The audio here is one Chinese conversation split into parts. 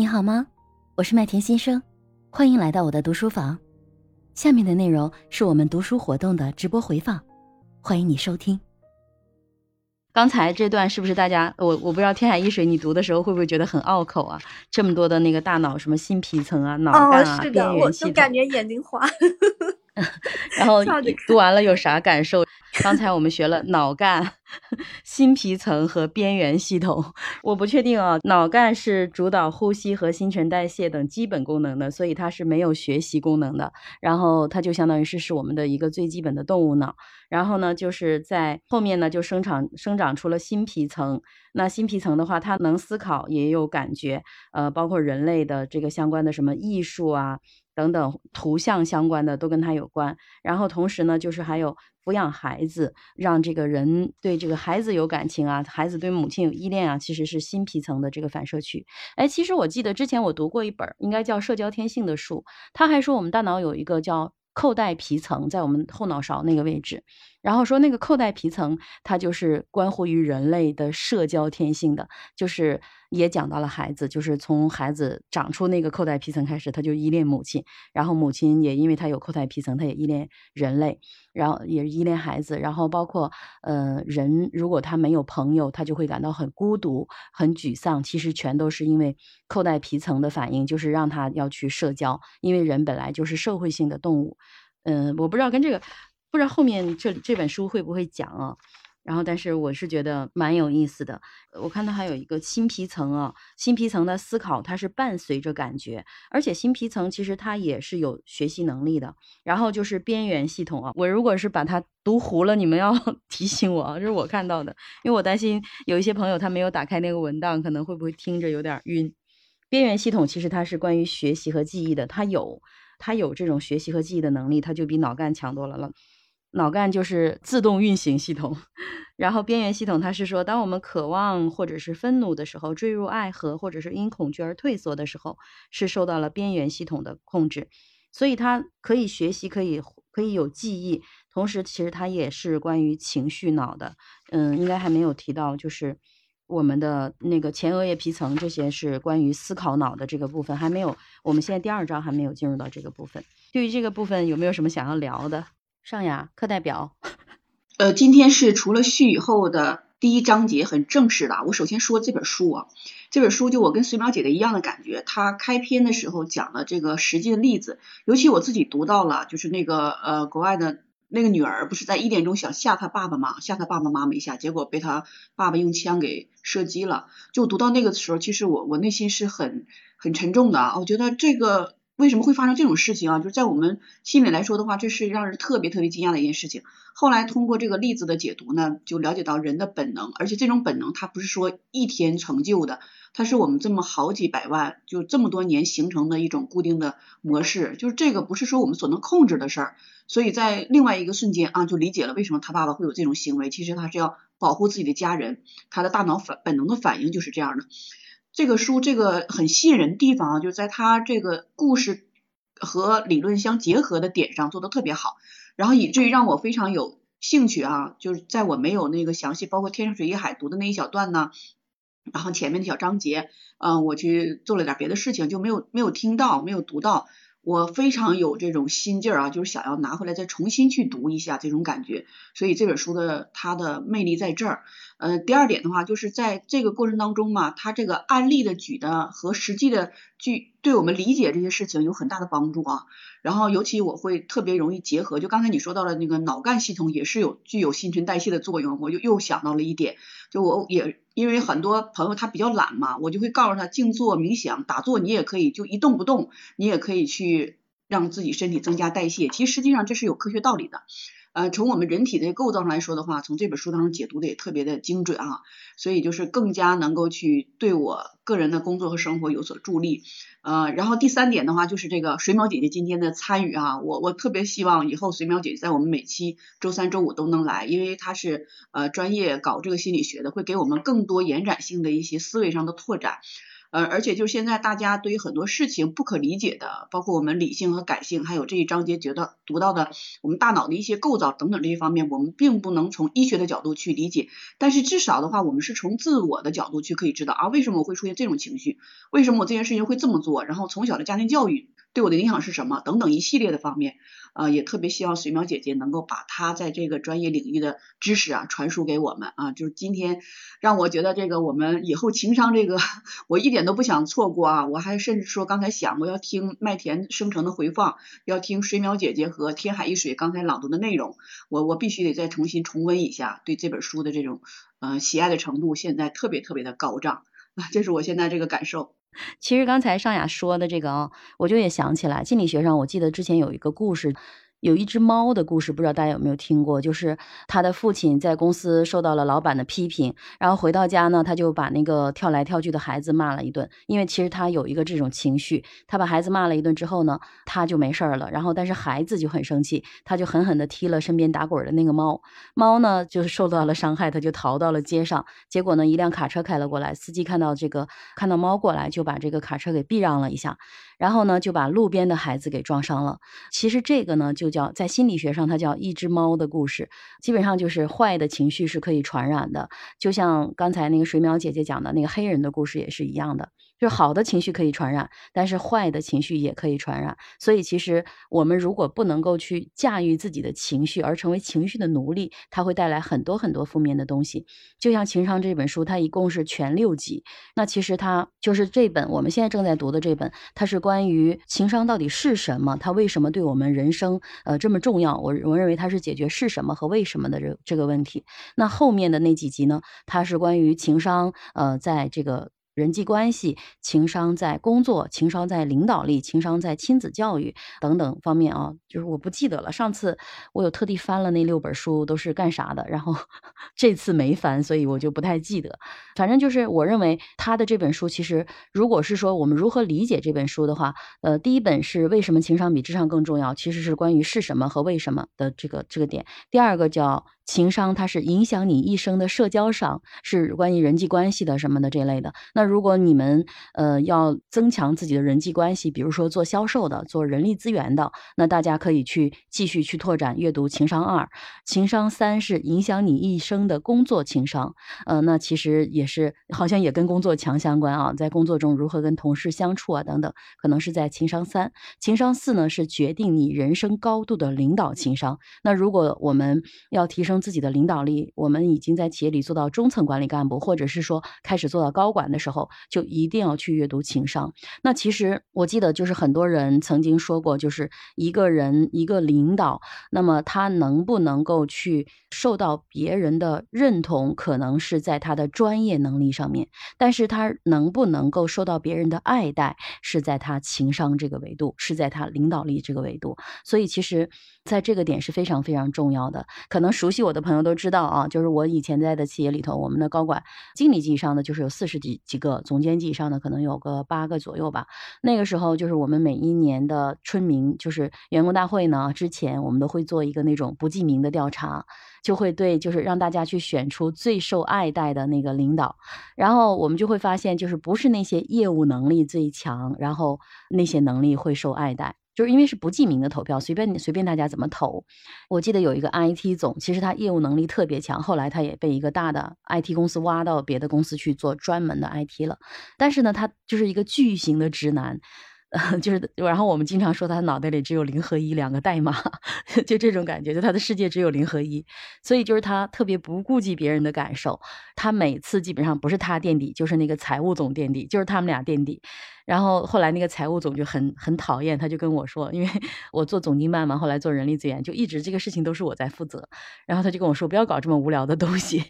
你好吗？我是麦田先生，欢迎来到我的读书房。下面的内容是我们读书活动的直播回放，欢迎你收听。刚才这段是不是大家我我不知道天海一水你读的时候会不会觉得很拗口啊？这么多的那个大脑什么新皮层啊、脑干啊、边缘系统，我感觉眼睛花。然后读完了有啥感受？刚才我们学了 脑干、新皮层和边缘系统，我不确定啊。脑干是主导呼吸和新陈代谢等基本功能的，所以它是没有学习功能的。然后它就相当于是是我们的一个最基本的动物脑。然后呢，就是在后面呢就生长生长出了新皮层。那新皮层的话，它能思考，也有感觉，呃，包括人类的这个相关的什么艺术啊。等等，图像相关的都跟他有关。然后同时呢，就是还有抚养孩子，让这个人对这个孩子有感情啊，孩子对母亲有依恋啊，其实是新皮层的这个反射区。哎，其实我记得之前我读过一本，应该叫《社交天性》的书，他还说我们大脑有一个叫。扣带皮层在我们后脑勺那个位置，然后说那个扣带皮层，它就是关乎于人类的社交天性的，就是也讲到了孩子，就是从孩子长出那个扣带皮层开始，他就依恋母亲，然后母亲也因为他有扣带皮层，他也依恋人类，然后也依恋孩子，然后包括呃人如果他没有朋友，他就会感到很孤独、很沮丧，其实全都是因为扣带皮层的反应，就是让他要去社交，因为人本来就是社会性的动物。嗯，我不知道跟这个，不知道后面这这本书会不会讲啊？然后，但是我是觉得蛮有意思的。我看到还有一个新皮层啊，新皮层的思考它是伴随着感觉，而且新皮层其实它也是有学习能力的。然后就是边缘系统啊，我如果是把它读糊了，你们要 提醒我啊，这是我看到的，因为我担心有一些朋友他没有打开那个文档，可能会不会听着有点晕。边缘系统其实它是关于学习和记忆的，它有。它有这种学习和记忆的能力，它就比脑干强多了了。脑干就是自动运行系统，然后边缘系统，它是说，当我们渴望或者是愤怒的时候，坠入爱河，或者是因恐惧而退缩的时候，是受到了边缘系统的控制。所以它可以学习，可以可以有记忆，同时其实它也是关于情绪脑的。嗯，应该还没有提到，就是。我们的那个前额叶皮层，这些是关于思考脑的这个部分，还没有。我们现在第二章还没有进入到这个部分。对于这个部分，有没有什么想要聊的？上雅，课代表。呃，今天是除了序以后的第一章节很正式的。我首先说这本书啊，这本书就我跟随淼姐的一样的感觉，它开篇的时候讲了这个实际的例子，尤其我自己读到了，就是那个呃国外的。那个女儿不是在一点钟想吓她爸爸吗？吓她爸爸妈妈一下，结果被她爸爸用枪给射击了。就读到那个时候，其实我我内心是很很沉重的啊。我觉得这个为什么会发生这种事情啊？就是在我们心里来说的话，这是让人特别特别惊讶的一件事情。后来通过这个例子的解读呢，就了解到人的本能，而且这种本能它不是说一天成就的。它是我们这么好几百万，就这么多年形成的一种固定的模式，就是这个不是说我们所能控制的事儿，所以在另外一个瞬间啊，就理解了为什么他爸爸会有这种行为，其实他是要保护自己的家人，他的大脑反本能的反应就是这样的。这个书这个很吸引人地方啊，就是在它这个故事和理论相结合的点上做的特别好，然后以至于让我非常有兴趣啊，就是在我没有那个详细包括天水一海读的那一小段呢。然后前面的小章节，嗯，我去做了点别的事情，就没有没有听到，没有读到。我非常有这种心劲儿啊，就是想要拿回来再重新去读一下这种感觉。所以这本书的它的魅力在这儿。呃，第二点的话，就是在这个过程当中嘛，它这个案例的举的和实际的举，对我们理解这些事情有很大的帮助啊。然后尤其我会特别容易结合，就刚才你说到了那个脑干系统也是有具有新陈代谢的作用，我就又想到了一点，就我也因为很多朋友他比较懒嘛，我就会告诉他静坐冥想打坐，你也可以就一动不动，你也可以去让自己身体增加代谢，其实实际上这是有科学道理的。呃，从我们人体的构造上来说的话，从这本书当中解读的也特别的精准啊，所以就是更加能够去对我个人的工作和生活有所助力。呃，然后第三点的话，就是这个水淼姐姐今天的参与啊，我我特别希望以后水淼姐姐在我们每期周三、周五都能来，因为她是呃专业搞这个心理学的，会给我们更多延展性的一些思维上的拓展。呃，而且就是现在大家对于很多事情不可理解的，包括我们理性和感性，还有这一章节觉得读到的我们大脑的一些构造等等这些方面，我们并不能从医学的角度去理解，但是至少的话，我们是从自我的角度去可以知道啊，为什么我会出现这种情绪，为什么我这件事情会这么做，然后从小的家庭教育。对我的影响是什么？等等一系列的方面，啊，也特别希望水淼姐姐能够把她在这个专业领域的知识啊传输给我们啊。就是今天让我觉得这个我们以后情商这个我一点都不想错过啊。我还甚至说刚才想过要听麦田生成的回放，要听水淼姐姐和天海一水刚才朗读的内容，我我必须得再重新重温一下，对这本书的这种呃喜爱的程度现在特别特别的高涨啊，这是我现在这个感受。其实刚才尚雅说的这个啊，我就也想起来，心理学上我记得之前有一个故事。有一只猫的故事，不知道大家有没有听过？就是他的父亲在公司受到了老板的批评，然后回到家呢，他就把那个跳来跳去的孩子骂了一顿。因为其实他有一个这种情绪，他把孩子骂了一顿之后呢，他就没事儿了。然后但是孩子就很生气，他就狠狠地踢了身边打滚的那个猫。猫呢就是受到了伤害，他就逃到了街上。结果呢，一辆卡车开了过来，司机看到这个看到猫过来，就把这个卡车给避让了一下，然后呢就把路边的孩子给撞伤了。其实这个呢就。叫在心理学上，它叫一只猫的故事，基本上就是坏的情绪是可以传染的，就像刚才那个水淼姐姐讲的那个黑人的故事也是一样的。就是好的情绪可以传染，但是坏的情绪也可以传染。所以其实我们如果不能够去驾驭自己的情绪，而成为情绪的奴隶，它会带来很多很多负面的东西。就像《情商》这本书，它一共是全六集。那其实它就是这本我们现在正在读的这本，它是关于情商到底是什么，它为什么对我们人生呃这么重要？我我认为它是解决是什么和为什么的这这个问题。那后面的那几集呢，它是关于情商呃在这个。人际关系、情商在工作、情商在领导力、情商在亲子教育等等方面啊，就是我不记得了。上次我有特地翻了那六本书都是干啥的，然后 这次没翻，所以我就不太记得。反正就是我认为他的这本书，其实如果是说我们如何理解这本书的话，呃，第一本是为什么情商比智商更重要，其实是关于是什么和为什么的这个这个点。第二个叫。情商它是影响你一生的社交上，是关于人际关系的什么的这类的。那那如果你们呃要增强自己的人际关系，比如说做销售的、做人力资源的，那大家可以去继续去拓展阅读情商二。情商三是影响你一生的工作情商，呃，那其实也是好像也跟工作强相关啊，在工作中如何跟同事相处啊等等，可能是在情商三。情商四呢是决定你人生高度的领导情商。那如果我们要提升自己的领导力，我们已经在企业里做到中层管理干部，或者是说开始做到高管的时候，就一定要去阅读情商。那其实我记得，就是很多人曾经说过，就是一个人一个领导，那么他能不能够去受到别人的认同，可能是在他的专业能力上面；但是他能不能够受到别人的爱戴，是在他情商这个维度，是在他领导力这个维度。所以其实。在这个点是非常非常重要的。可能熟悉我的朋友都知道啊，就是我以前在的企业里头，我们的高管、经理级以上的就是有四十几几个，总监级以上的可能有个八个左右吧。那个时候就是我们每一年的春明，就是员工大会呢，之前我们都会做一个那种不记名的调查，就会对就是让大家去选出最受爱戴的那个领导，然后我们就会发现，就是不是那些业务能力最强，然后那些能力会受爱戴。就是因为是不记名的投票，随便你随便大家怎么投。我记得有一个 IT 总，其实他业务能力特别强，后来他也被一个大的 IT 公司挖到别的公司去做专门的 IT 了。但是呢，他就是一个巨型的直男。就是，然后我们经常说他脑袋里只有零和一两个代码，就这种感觉，就他的世界只有零和一，所以就是他特别不顾及别人的感受，他每次基本上不是他垫底，就是那个财务总垫底，就是他们俩垫底。然后后来那个财务总就很很讨厌，他就跟我说，因为 我做总经办嘛，后来做人力资源，就一直这个事情都是我在负责。然后他就跟我说，不要搞这么无聊的东西，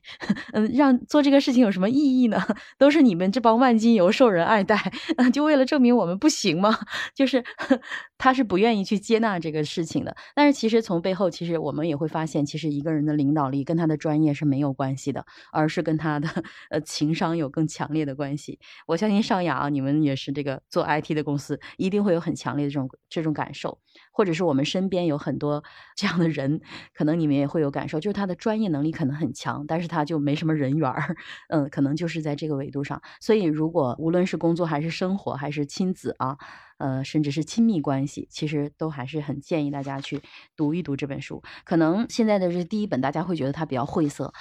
嗯，让做这个事情有什么意义呢？都是你们这帮万金油受人爱戴，就为了证明我们不行吗？就是 他是不愿意去接纳这个事情的。但是其实从背后，其实我们也会发现，其实一个人的领导力跟他的专业是没有关系的，而是跟他的 呃情商有更强烈的关系。我相信尚雅啊，你们也是这个做 IT 的公司，一定会有很强烈的这种这种感受。或者是我们身边有很多这样的人，可能你们也会有感受，就是他的专业能力可能很强，但是他就没什么人缘儿，嗯，可能就是在这个维度上。所以，如果无论是工作还是生活还是亲子啊。呃，甚至是亲密关系，其实都还是很建议大家去读一读这本书。可能现在的这第一本，大家会觉得它比较晦涩，